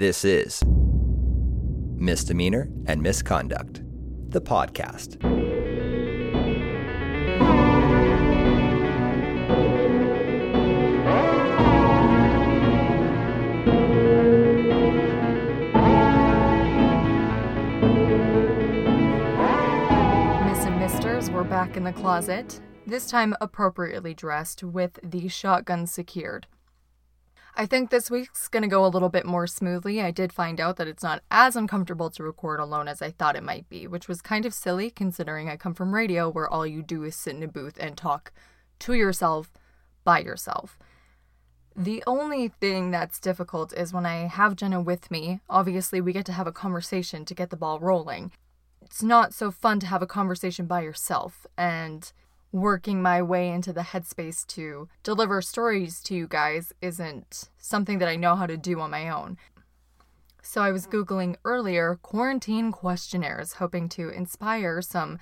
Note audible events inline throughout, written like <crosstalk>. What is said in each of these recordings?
This is Misdemeanor and Misconduct, the podcast. Miss and Misters were back in the closet, this time appropriately dressed with the shotgun secured. I think this week's gonna go a little bit more smoothly. I did find out that it's not as uncomfortable to record alone as I thought it might be, which was kind of silly considering I come from radio where all you do is sit in a booth and talk to yourself by yourself. The only thing that's difficult is when I have Jenna with me. Obviously, we get to have a conversation to get the ball rolling it's not so fun to have a conversation by yourself and working my way into the headspace to deliver stories to you guys isn't something that I know how to do on my own. So I was Googling earlier quarantine questionnaires, hoping to inspire some.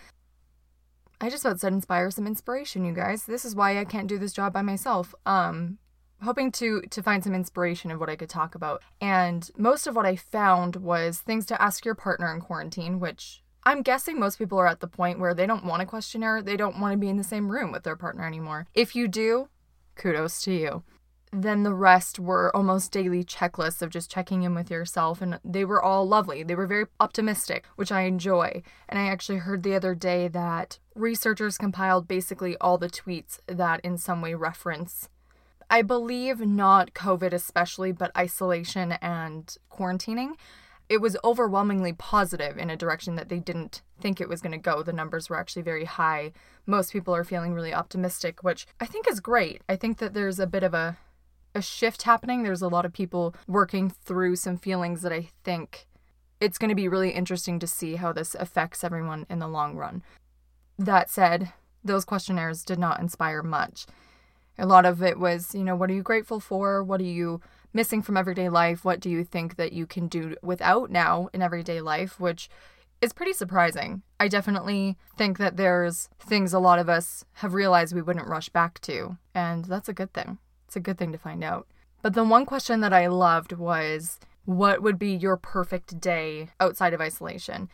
I just about said inspire some inspiration, you guys. This is why I can't do this job by myself. Um, hoping to to find some inspiration of what I could talk about. And most of what I found was things to ask your partner in quarantine, which I'm guessing most people are at the point where they don't want a questionnaire, they don't want to be in the same room with their partner anymore. If you do, kudos to you. Then the rest were almost daily checklists of just checking in with yourself, and they were all lovely. They were very optimistic, which I enjoy. And I actually heard the other day that researchers compiled basically all the tweets that in some way reference I believe not COVID especially, but isolation and quarantining. It was overwhelmingly positive in a direction that they didn't think it was going to go. The numbers were actually very high. Most people are feeling really optimistic, which I think is great. I think that there's a bit of a a shift happening. There's a lot of people working through some feelings that I think it's going to be really interesting to see how this affects everyone in the long run. That said, those questionnaires did not inspire much. A lot of it was, you know, what are you grateful for? What are you missing from everyday life? What do you think that you can do without now in everyday life? Which is pretty surprising. I definitely think that there's things a lot of us have realized we wouldn't rush back to, and that's a good thing. It's a good thing to find out. But the one question that I loved was what would be your perfect day outside of isolation?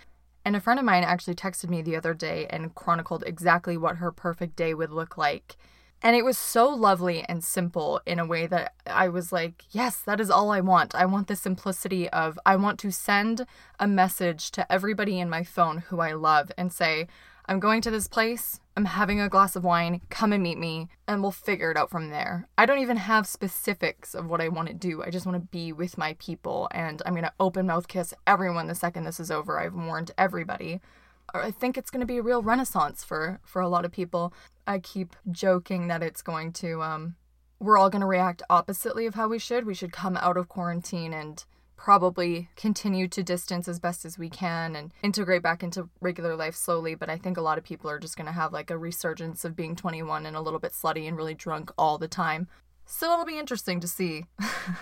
And a friend of mine actually texted me the other day and chronicled exactly what her perfect day would look like. And it was so lovely and simple in a way that I was like, yes, that is all I want. I want the simplicity of I want to send a message to everybody in my phone who I love and say, I'm going to this place, I'm having a glass of wine, come and meet me, and we'll figure it out from there. I don't even have specifics of what I want to do. I just want to be with my people, and I'm going to open mouth kiss everyone the second this is over. I've warned everybody. I think it's going to be a real renaissance for for a lot of people. I keep joking that it's going to um we're all going to react oppositely of how we should. We should come out of quarantine and probably continue to distance as best as we can and integrate back into regular life slowly, but I think a lot of people are just going to have like a resurgence of being 21 and a little bit slutty and really drunk all the time. So it'll be interesting to see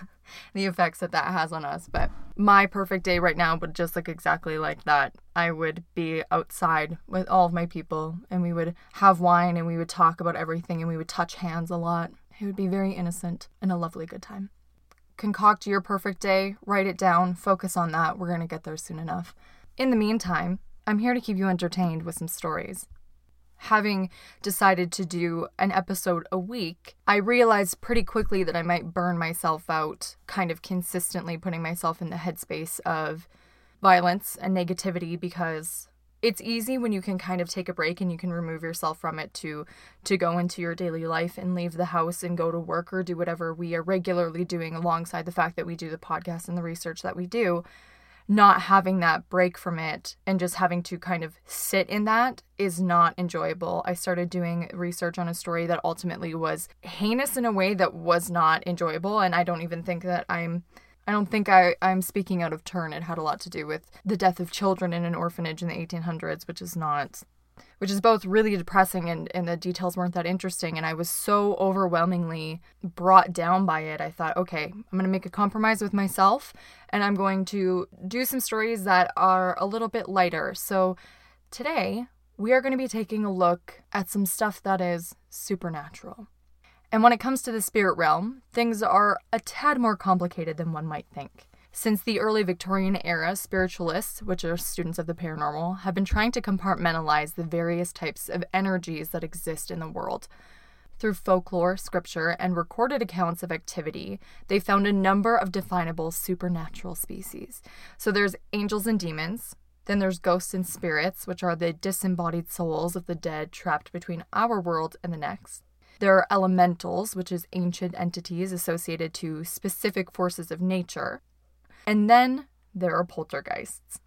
<laughs> the effects that that has on us. But my perfect day right now would just look exactly like that. I would be outside with all of my people and we would have wine and we would talk about everything and we would touch hands a lot. It would be very innocent and a lovely good time. Concoct your perfect day, write it down, focus on that. We're going to get there soon enough. In the meantime, I'm here to keep you entertained with some stories having decided to do an episode a week, I realized pretty quickly that I might burn myself out, kind of consistently putting myself in the headspace of violence and negativity because it's easy when you can kind of take a break and you can remove yourself from it to to go into your daily life and leave the house and go to work or do whatever we are regularly doing alongside the fact that we do the podcast and the research that we do not having that break from it and just having to kind of sit in that is not enjoyable. I started doing research on a story that ultimately was heinous in a way that was not enjoyable and I don't even think that I'm I don't think I, I'm speaking out of turn. It had a lot to do with the death of children in an orphanage in the 1800s, which is not which is both really depressing and, and the details weren't that interesting. And I was so overwhelmingly brought down by it. I thought, okay, I'm going to make a compromise with myself and I'm going to do some stories that are a little bit lighter. So today, we are going to be taking a look at some stuff that is supernatural. And when it comes to the spirit realm, things are a tad more complicated than one might think. Since the early Victorian era, spiritualists, which are students of the paranormal, have been trying to compartmentalize the various types of energies that exist in the world. Through folklore, scripture, and recorded accounts of activity, they found a number of definable supernatural species. So there's angels and demons, then there's ghosts and spirits, which are the disembodied souls of the dead trapped between our world and the next. There are elementals, which is ancient entities associated to specific forces of nature. And then there are poltergeists.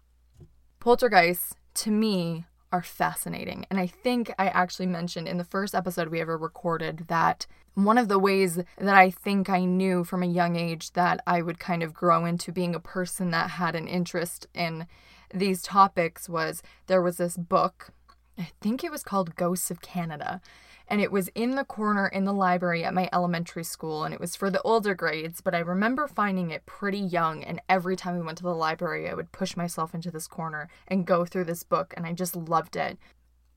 Poltergeists, to me, are fascinating. And I think I actually mentioned in the first episode we ever recorded that one of the ways that I think I knew from a young age that I would kind of grow into being a person that had an interest in these topics was there was this book, I think it was called Ghosts of Canada and it was in the corner in the library at my elementary school and it was for the older grades but i remember finding it pretty young and every time we went to the library i would push myself into this corner and go through this book and i just loved it.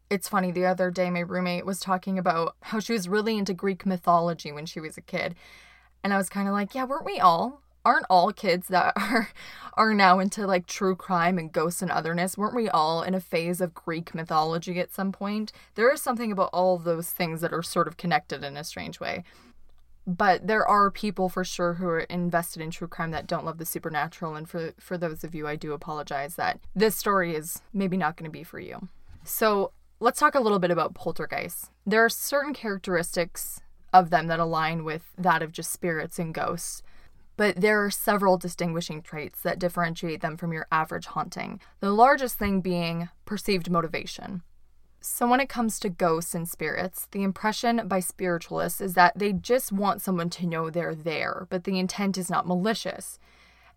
It's funny the other day my roommate was talking about how she was really into greek mythology when she was a kid and i was kind of like yeah weren't we all aren't all kids that <laughs> are are now into like true crime and ghosts and otherness weren't we all in a phase of greek mythology at some point there is something about all those things that are sort of connected in a strange way but there are people for sure who are invested in true crime that don't love the supernatural and for for those of you I do apologize that this story is maybe not going to be for you. So, let's talk a little bit about poltergeists. There are certain characteristics of them that align with that of just spirits and ghosts but there are several distinguishing traits that differentiate them from your average haunting, the largest thing being perceived motivation. So, when it comes to ghosts and spirits, the impression by spiritualists is that they just want someone to know they're there, but the intent is not malicious.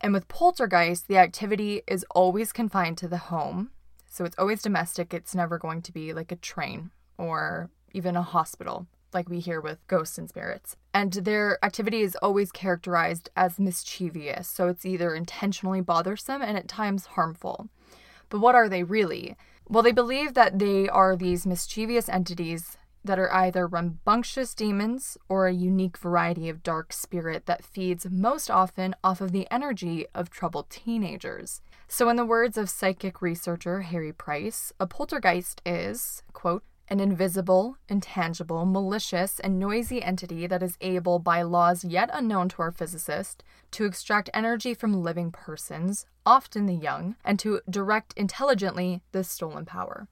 And with poltergeist, the activity is always confined to the home. So, it's always domestic, it's never going to be like a train or even a hospital like we hear with ghosts and spirits. And their activity is always characterized as mischievous, so it's either intentionally bothersome and at times harmful. But what are they really? Well, they believe that they are these mischievous entities that are either rambunctious demons or a unique variety of dark spirit that feeds most often off of the energy of troubled teenagers. So, in the words of psychic researcher Harry Price, a poltergeist is, quote, an invisible, intangible, malicious, and noisy entity that is able, by laws yet unknown to our physicist, to extract energy from living persons, often the young, and to direct intelligently this stolen power.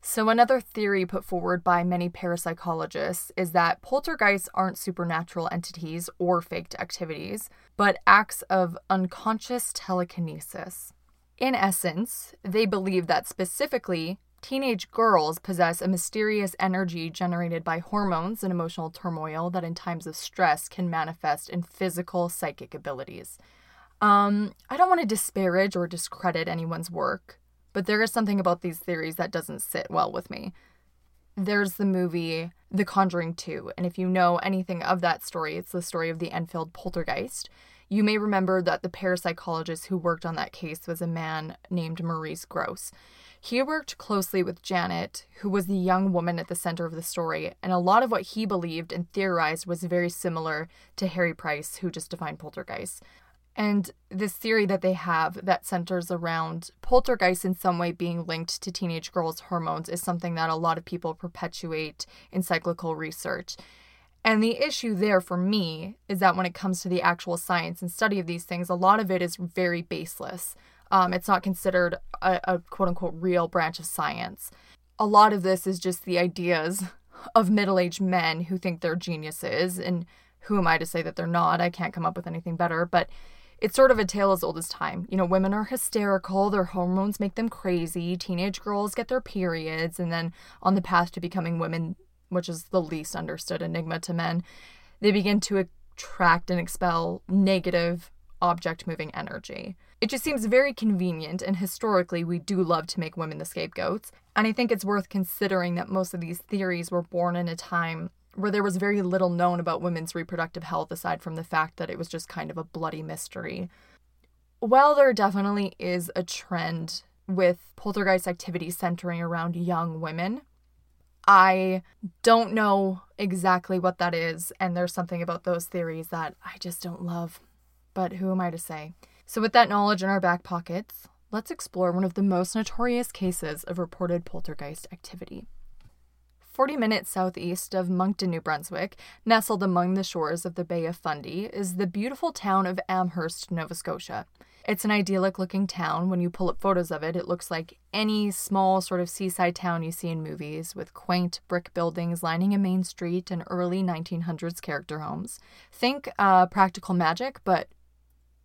So, another theory put forward by many parapsychologists is that poltergeists aren't supernatural entities or faked activities, but acts of unconscious telekinesis. In essence, they believe that specifically Teenage girls possess a mysterious energy generated by hormones and emotional turmoil that, in times of stress, can manifest in physical psychic abilities. Um, I don't want to disparage or discredit anyone's work, but there is something about these theories that doesn't sit well with me. There's the movie The Conjuring 2, and if you know anything of that story, it's the story of the Enfield poltergeist. You may remember that the parapsychologist who worked on that case was a man named Maurice Grosse. He worked closely with Janet, who was the young woman at the center of the story, and a lot of what he believed and theorized was very similar to Harry Price, who just defined poltergeist. And this theory that they have that centers around poltergeist in some way being linked to teenage girls' hormones is something that a lot of people perpetuate in cyclical research. And the issue there for me is that when it comes to the actual science and study of these things, a lot of it is very baseless. Um, it's not considered a, a quote unquote real branch of science. A lot of this is just the ideas of middle aged men who think they're geniuses. And who am I to say that they're not? I can't come up with anything better. But it's sort of a tale as old as time. You know, women are hysterical, their hormones make them crazy, teenage girls get their periods, and then on the path to becoming women, which is the least understood enigma to men, they begin to attract and expel negative object moving energy. It just seems very convenient, and historically, we do love to make women the scapegoats. And I think it's worth considering that most of these theories were born in a time where there was very little known about women's reproductive health aside from the fact that it was just kind of a bloody mystery. While there definitely is a trend with poltergeist activity centering around young women, I don't know exactly what that is, and there's something about those theories that I just don't love. But who am I to say? So, with that knowledge in our back pockets, let's explore one of the most notorious cases of reported poltergeist activity. 40 minutes southeast of Moncton, New Brunswick, nestled among the shores of the Bay of Fundy, is the beautiful town of Amherst, Nova Scotia. It's an idyllic looking town. When you pull up photos of it, it looks like any small sort of seaside town you see in movies, with quaint brick buildings lining a main street and early 1900s character homes. Think uh, practical magic, but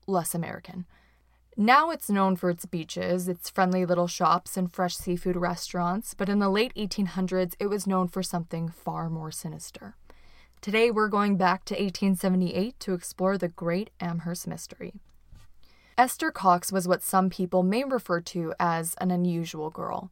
less American. Now it's known for its beaches, its friendly little shops, and fresh seafood restaurants, but in the late 1800s it was known for something far more sinister. Today we're going back to 1878 to explore the Great Amherst Mystery. Esther Cox was what some people may refer to as an unusual girl.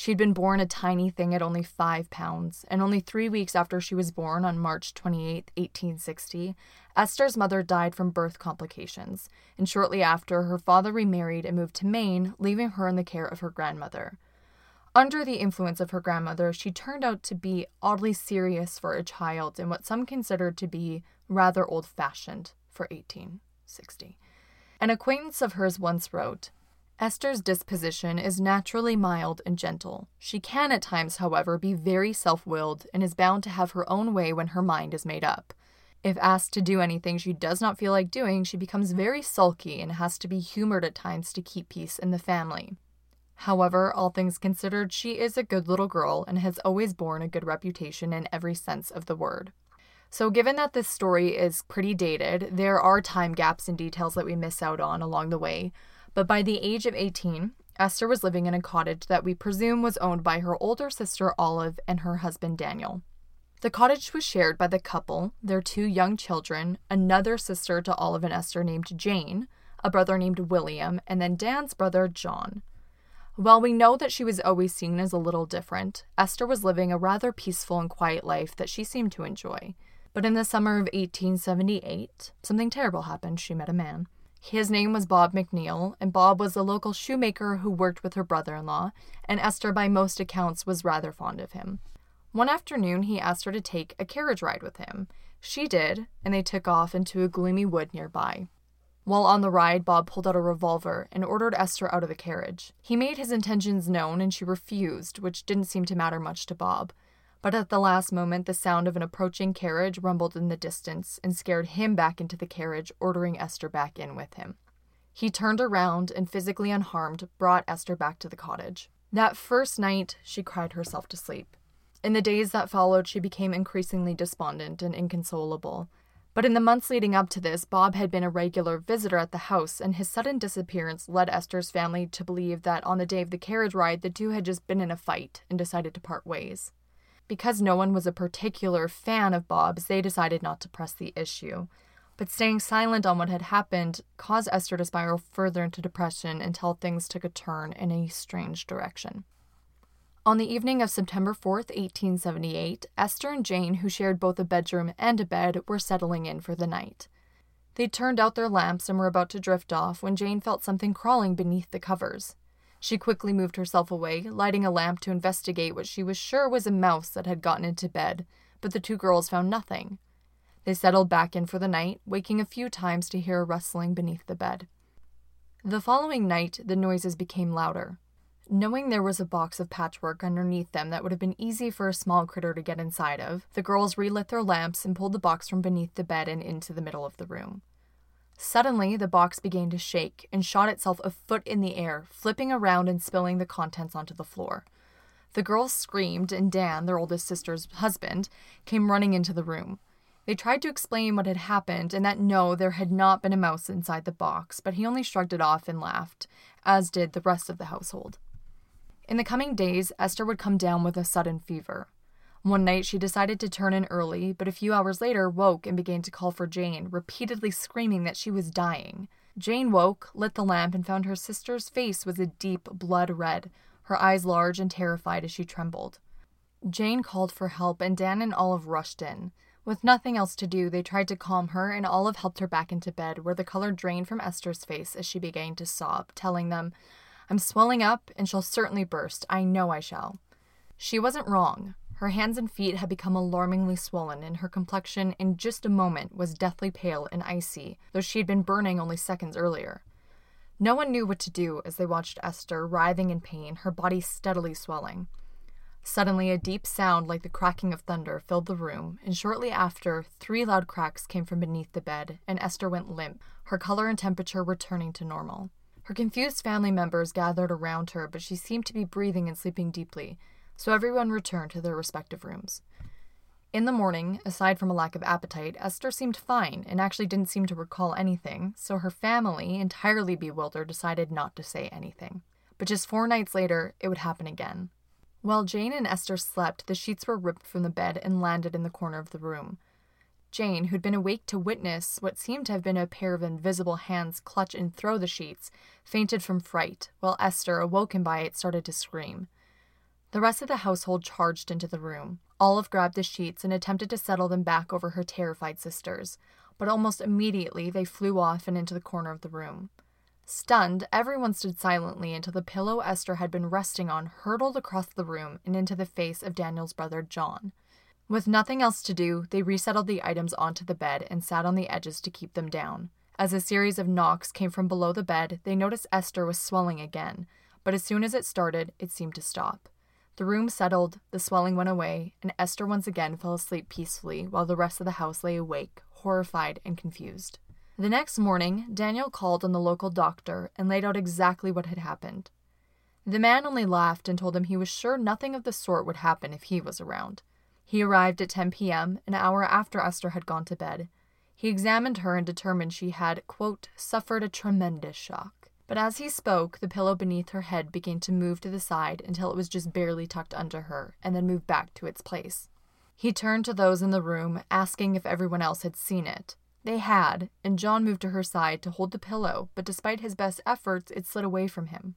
She'd been born a tiny thing at only five pounds, and only three weeks after she was born on March 28, 1860, Esther's mother died from birth complications, and shortly after, her father remarried and moved to Maine, leaving her in the care of her grandmother. Under the influence of her grandmother, she turned out to be oddly serious for a child and what some considered to be rather old fashioned for 1860. An acquaintance of hers once wrote, Esther's disposition is naturally mild and gentle. She can at times, however, be very self willed and is bound to have her own way when her mind is made up. If asked to do anything she does not feel like doing, she becomes very sulky and has to be humored at times to keep peace in the family. However, all things considered, she is a good little girl and has always borne a good reputation in every sense of the word. So, given that this story is pretty dated, there are time gaps and details that we miss out on along the way, but by the age of 18, Esther was living in a cottage that we presume was owned by her older sister Olive and her husband Daniel. The cottage was shared by the couple, their two young children, another sister to Olive and Esther named Jane, a brother named William, and then Dan's brother John. While we know that she was always seen as a little different, Esther was living a rather peaceful and quiet life that she seemed to enjoy. But in the summer of 1878, something terrible happened. She met a man. His name was Bob McNeil, and Bob was a local shoemaker who worked with her brother in law, and Esther, by most accounts, was rather fond of him. One afternoon, he asked her to take a carriage ride with him. She did, and they took off into a gloomy wood nearby. While on the ride, Bob pulled out a revolver and ordered Esther out of the carriage. He made his intentions known, and she refused, which didn't seem to matter much to Bob. But at the last moment, the sound of an approaching carriage rumbled in the distance and scared him back into the carriage, ordering Esther back in with him. He turned around and, physically unharmed, brought Esther back to the cottage. That first night, she cried herself to sleep. In the days that followed, she became increasingly despondent and inconsolable. But in the months leading up to this, Bob had been a regular visitor at the house, and his sudden disappearance led Esther's family to believe that on the day of the carriage ride, the two had just been in a fight and decided to part ways. Because no one was a particular fan of Bob's, they decided not to press the issue. But staying silent on what had happened caused Esther to spiral further into depression until things took a turn in a strange direction. On the evening of September 4th, 1878, Esther and Jane, who shared both a bedroom and a bed, were settling in for the night. They turned out their lamps and were about to drift off when Jane felt something crawling beneath the covers. She quickly moved herself away, lighting a lamp to investigate what she was sure was a mouse that had gotten into bed, but the two girls found nothing. They settled back in for the night, waking a few times to hear a rustling beneath the bed. The following night, the noises became louder. Knowing there was a box of patchwork underneath them that would have been easy for a small critter to get inside of, the girls relit their lamps and pulled the box from beneath the bed and into the middle of the room. Suddenly, the box began to shake and shot itself a foot in the air, flipping around and spilling the contents onto the floor. The girls screamed, and Dan, their oldest sister's husband, came running into the room. They tried to explain what had happened and that no, there had not been a mouse inside the box, but he only shrugged it off and laughed, as did the rest of the household. In the coming days, Esther would come down with a sudden fever. One night she decided to turn in early, but a few hours later woke and began to call for Jane, repeatedly screaming that she was dying. Jane woke, lit the lamp, and found her sister's face was a deep blood red, her eyes large and terrified as she trembled. Jane called for help, and Dan and Olive rushed in. With nothing else to do, they tried to calm her, and Olive helped her back into bed, where the color drained from Esther's face as she began to sob, telling them, I'm swelling up and shall certainly burst. I know I shall. She wasn't wrong. Her hands and feet had become alarmingly swollen, and her complexion, in just a moment, was deathly pale and icy, though she had been burning only seconds earlier. No one knew what to do as they watched Esther writhing in pain, her body steadily swelling. Suddenly, a deep sound like the cracking of thunder filled the room, and shortly after, three loud cracks came from beneath the bed, and Esther went limp, her color and temperature returning to normal. Her confused family members gathered around her, but she seemed to be breathing and sleeping deeply, so everyone returned to their respective rooms. In the morning, aside from a lack of appetite, Esther seemed fine and actually didn't seem to recall anything, so her family, entirely bewildered, decided not to say anything. But just four nights later, it would happen again. While Jane and Esther slept, the sheets were ripped from the bed and landed in the corner of the room. Jane, who'd been awake to witness what seemed to have been a pair of invisible hands clutch and throw the sheets, fainted from fright, while Esther, awoken by it, started to scream. The rest of the household charged into the room. Olive grabbed the sheets and attempted to settle them back over her terrified sisters, but almost immediately they flew off and into the corner of the room. Stunned, everyone stood silently until the pillow Esther had been resting on hurtled across the room and into the face of Daniel's brother John. With nothing else to do, they resettled the items onto the bed and sat on the edges to keep them down. As a series of knocks came from below the bed, they noticed Esther was swelling again, but as soon as it started, it seemed to stop. The room settled, the swelling went away, and Esther once again fell asleep peacefully while the rest of the house lay awake, horrified and confused. The next morning, Daniel called on the local doctor and laid out exactly what had happened. The man only laughed and told him he was sure nothing of the sort would happen if he was around. He arrived at 10 p.m., an hour after Esther had gone to bed. He examined her and determined she had, quote, suffered a tremendous shock. But as he spoke, the pillow beneath her head began to move to the side until it was just barely tucked under her, and then moved back to its place. He turned to those in the room, asking if everyone else had seen it. They had, and John moved to her side to hold the pillow, but despite his best efforts, it slid away from him.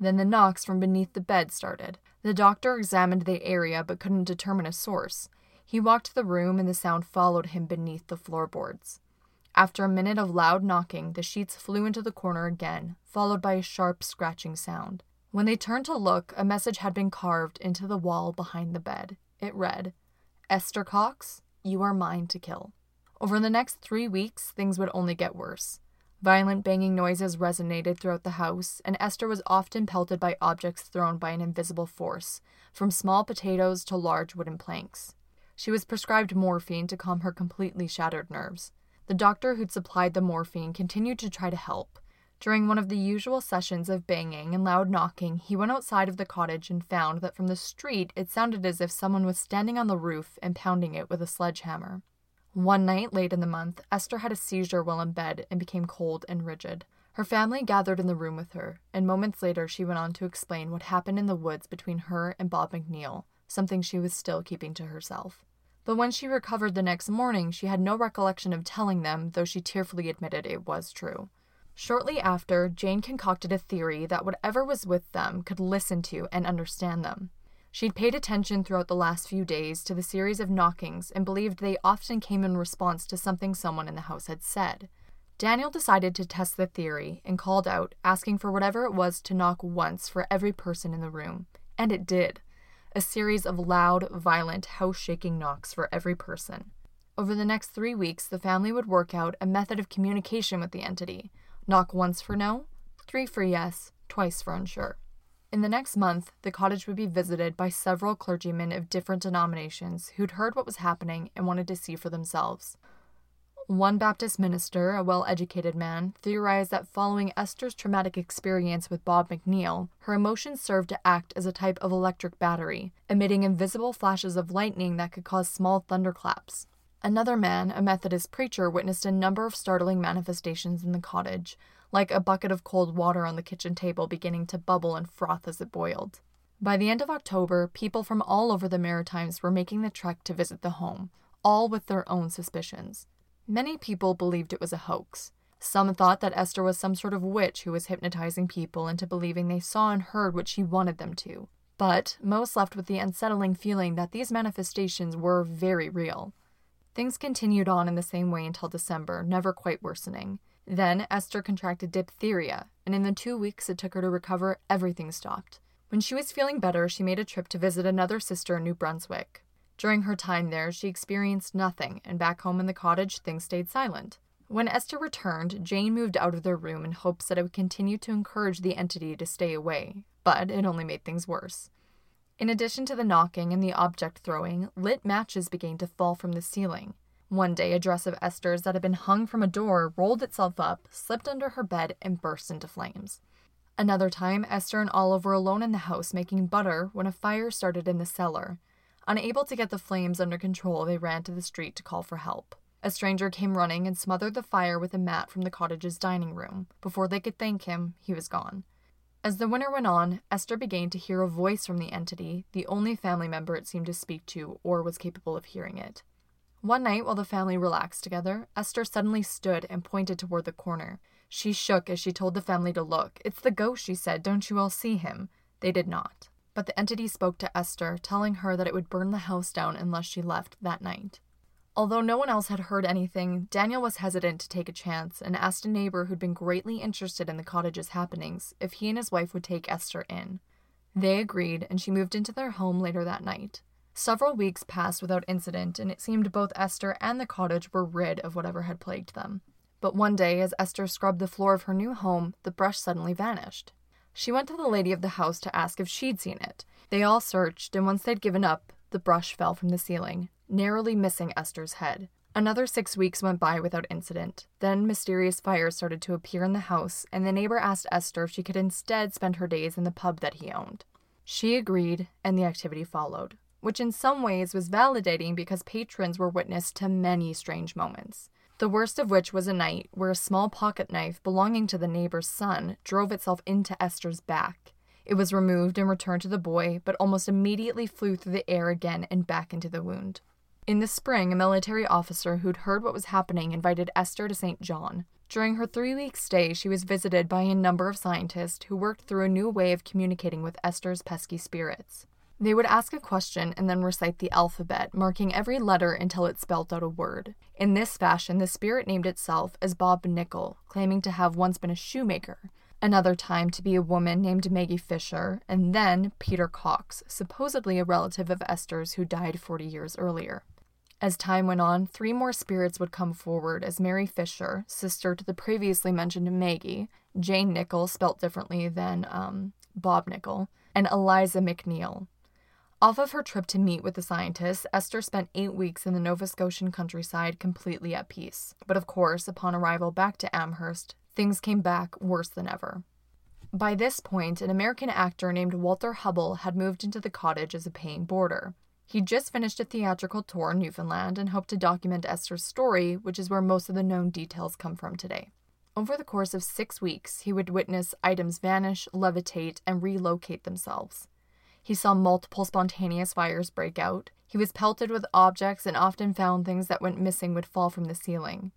Then the knocks from beneath the bed started. The doctor examined the area but couldn't determine a source. He walked the room and the sound followed him beneath the floorboards. After a minute of loud knocking, the sheets flew into the corner again, followed by a sharp scratching sound. When they turned to look, a message had been carved into the wall behind the bed. It read, Esther Cox, you are mine to kill. Over the next three weeks, things would only get worse. Violent banging noises resonated throughout the house, and Esther was often pelted by objects thrown by an invisible force, from small potatoes to large wooden planks. She was prescribed morphine to calm her completely shattered nerves. The doctor who'd supplied the morphine continued to try to help. During one of the usual sessions of banging and loud knocking, he went outside of the cottage and found that from the street it sounded as if someone was standing on the roof and pounding it with a sledgehammer. One night late in the month, Esther had a seizure while in bed and became cold and rigid. Her family gathered in the room with her, and moments later she went on to explain what happened in the woods between her and Bob McNeil, something she was still keeping to herself. But when she recovered the next morning, she had no recollection of telling them, though she tearfully admitted it was true. Shortly after, Jane concocted a theory that whatever was with them could listen to and understand them. She'd paid attention throughout the last few days to the series of knockings and believed they often came in response to something someone in the house had said. Daniel decided to test the theory and called out, asking for whatever it was to knock once for every person in the room. And it did. A series of loud, violent, house shaking knocks for every person. Over the next three weeks, the family would work out a method of communication with the entity knock once for no, three for yes, twice for unsure. In the next month, the cottage would be visited by several clergymen of different denominations who'd heard what was happening and wanted to see for themselves. One Baptist minister, a well educated man, theorized that following Esther's traumatic experience with Bob McNeil, her emotions served to act as a type of electric battery, emitting invisible flashes of lightning that could cause small thunderclaps. Another man, a Methodist preacher, witnessed a number of startling manifestations in the cottage, like a bucket of cold water on the kitchen table beginning to bubble and froth as it boiled. By the end of October, people from all over the Maritimes were making the trek to visit the home, all with their own suspicions. Many people believed it was a hoax. Some thought that Esther was some sort of witch who was hypnotizing people into believing they saw and heard what she wanted them to. But most left with the unsettling feeling that these manifestations were very real. Things continued on in the same way until December, never quite worsening. Then Esther contracted diphtheria, and in the two weeks it took her to recover, everything stopped. When she was feeling better, she made a trip to visit another sister in New Brunswick. During her time there, she experienced nothing, and back home in the cottage, things stayed silent. When Esther returned, Jane moved out of their room in hopes that it would continue to encourage the entity to stay away, but it only made things worse. In addition to the knocking and the object throwing, lit matches began to fall from the ceiling. One day, a dress of Esther's that had been hung from a door rolled itself up, slipped under her bed, and burst into flames. Another time, Esther and Olive were alone in the house making butter when a fire started in the cellar. Unable to get the flames under control, they ran to the street to call for help. A stranger came running and smothered the fire with a mat from the cottage's dining room. Before they could thank him, he was gone. As the winter went on, Esther began to hear a voice from the entity, the only family member it seemed to speak to or was capable of hearing it. One night, while the family relaxed together, Esther suddenly stood and pointed toward the corner. She shook as she told the family to look. It's the ghost, she said. Don't you all see him? They did not. But the entity spoke to Esther, telling her that it would burn the house down unless she left that night. Although no one else had heard anything, Daniel was hesitant to take a chance and asked a neighbor who'd been greatly interested in the cottage's happenings if he and his wife would take Esther in. They agreed, and she moved into their home later that night. Several weeks passed without incident, and it seemed both Esther and the cottage were rid of whatever had plagued them. But one day, as Esther scrubbed the floor of her new home, the brush suddenly vanished. She went to the lady of the house to ask if she'd seen it. They all searched, and once they'd given up, the brush fell from the ceiling, narrowly missing Esther's head. Another six weeks went by without incident. Then mysterious fires started to appear in the house, and the neighbor asked Esther if she could instead spend her days in the pub that he owned. She agreed, and the activity followed, which in some ways was validating because patrons were witness to many strange moments. The worst of which was a night where a small pocket knife belonging to the neighbor's son drove itself into Esther's back. It was removed and returned to the boy, but almost immediately flew through the air again and back into the wound. In the spring, a military officer who'd heard what was happening invited Esther to St. John. During her three week stay, she was visited by a number of scientists who worked through a new way of communicating with Esther's pesky spirits. They would ask a question and then recite the alphabet, marking every letter until it spelt out a word. In this fashion, the spirit named itself as Bob Nickel, claiming to have once been a shoemaker, another time to be a woman named Maggie Fisher, and then Peter Cox, supposedly a relative of Esther's who died 40 years earlier. As time went on, three more spirits would come forward as Mary Fisher, sister to the previously mentioned Maggie, Jane Nickel, spelt differently than um, Bob Nickel, and Eliza McNeil. Off of her trip to meet with the scientists, Esther spent eight weeks in the Nova Scotian countryside completely at peace. But of course, upon arrival back to Amherst, things came back worse than ever. By this point, an American actor named Walter Hubbell had moved into the cottage as a paying boarder. He'd just finished a theatrical tour in Newfoundland and hoped to document Esther's story, which is where most of the known details come from today. Over the course of six weeks, he would witness items vanish, levitate, and relocate themselves. He saw multiple spontaneous fires break out. He was pelted with objects and often found things that went missing would fall from the ceiling.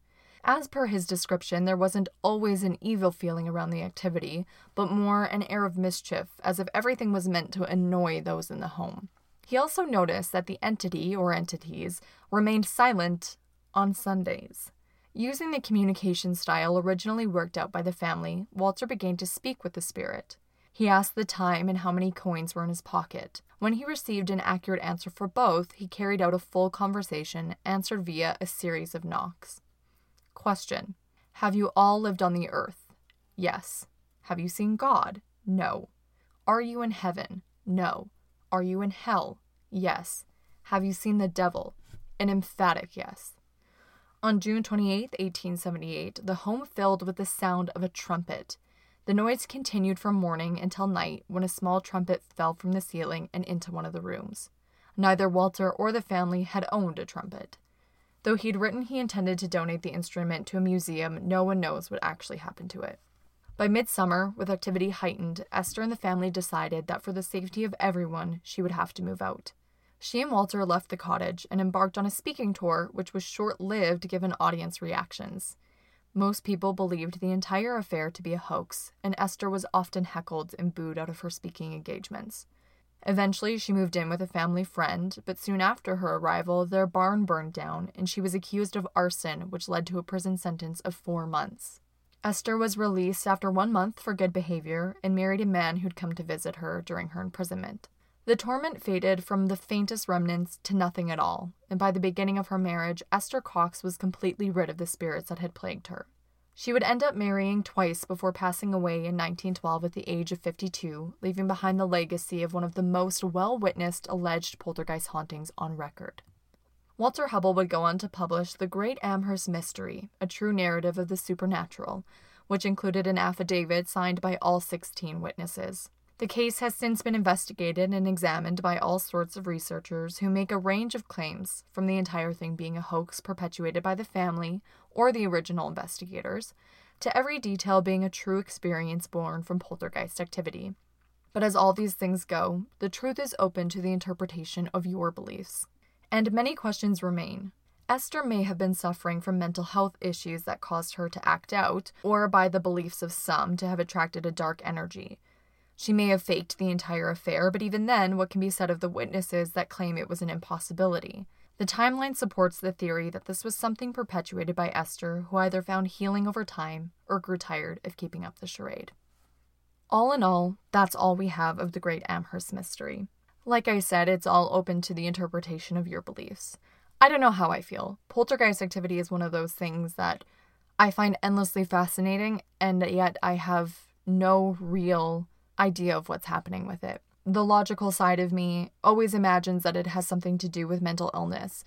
As per his description, there wasn't always an evil feeling around the activity, but more an air of mischief, as if everything was meant to annoy those in the home. He also noticed that the entity or entities remained silent on Sundays. Using the communication style originally worked out by the family, Walter began to speak with the spirit. He asked the time and how many coins were in his pocket. When he received an accurate answer for both, he carried out a full conversation, answered via a series of knocks. Question Have you all lived on the earth? Yes. Have you seen God? No. Are you in heaven? No. Are you in hell? Yes. Have you seen the devil? An emphatic yes. On June 28, 1878, the home filled with the sound of a trumpet. The noise continued from morning until night when a small trumpet fell from the ceiling and into one of the rooms. Neither Walter or the family had owned a trumpet. Though he'd written he intended to donate the instrument to a museum, no one knows what actually happened to it. By midsummer, with activity heightened, Esther and the family decided that for the safety of everyone, she would have to move out. She and Walter left the cottage and embarked on a speaking tour, which was short lived given audience reactions. Most people believed the entire affair to be a hoax, and Esther was often heckled and booed out of her speaking engagements. Eventually, she moved in with a family friend, but soon after her arrival, their barn burned down, and she was accused of arson, which led to a prison sentence of four months. Esther was released after one month for good behavior and married a man who'd come to visit her during her imprisonment. The torment faded from the faintest remnants to nothing at all, and by the beginning of her marriage, Esther Cox was completely rid of the spirits that had plagued her. She would end up marrying twice before passing away in 1912 at the age of 52, leaving behind the legacy of one of the most well witnessed alleged poltergeist hauntings on record. Walter Hubbell would go on to publish The Great Amherst Mystery, a true narrative of the supernatural, which included an affidavit signed by all 16 witnesses. The case has since been investigated and examined by all sorts of researchers who make a range of claims, from the entire thing being a hoax perpetuated by the family or the original investigators, to every detail being a true experience born from poltergeist activity. But as all these things go, the truth is open to the interpretation of your beliefs. And many questions remain. Esther may have been suffering from mental health issues that caused her to act out, or by the beliefs of some to have attracted a dark energy. She may have faked the entire affair, but even then, what can be said of the witnesses that claim it was an impossibility? The timeline supports the theory that this was something perpetuated by Esther, who either found healing over time or grew tired of keeping up the charade. All in all, that's all we have of the Great Amherst mystery. Like I said, it's all open to the interpretation of your beliefs. I don't know how I feel. Poltergeist activity is one of those things that I find endlessly fascinating, and yet I have no real idea of what's happening with it. The logical side of me always imagines that it has something to do with mental illness.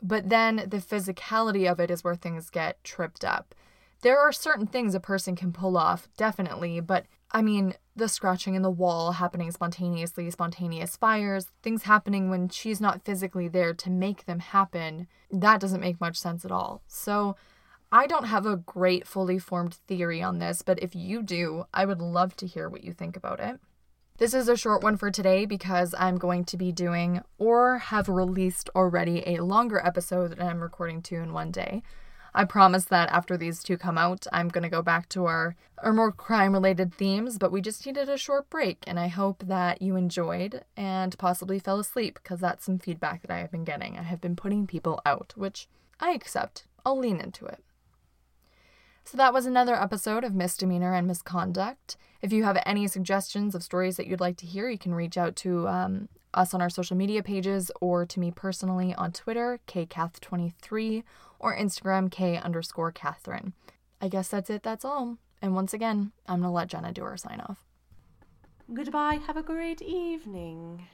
But then the physicality of it is where things get tripped up. There are certain things a person can pull off, definitely, but I mean, the scratching in the wall happening spontaneously, spontaneous fires, things happening when she's not physically there to make them happen, that doesn't make much sense at all. So, I don't have a great fully formed theory on this, but if you do, I would love to hear what you think about it. This is a short one for today because I'm going to be doing or have released already a longer episode that I'm recording two in one day. I promise that after these two come out, I'm going to go back to our, our more crime related themes, but we just needed a short break, and I hope that you enjoyed and possibly fell asleep because that's some feedback that I have been getting. I have been putting people out, which I accept. I'll lean into it. So that was another episode of Misdemeanor and Misconduct. If you have any suggestions of stories that you'd like to hear, you can reach out to um, us on our social media pages or to me personally on Twitter, kcath23, or Instagram, k underscore Catherine. I guess that's it, that's all. And once again, I'm going to let Jenna do her sign off. Goodbye, have a great evening.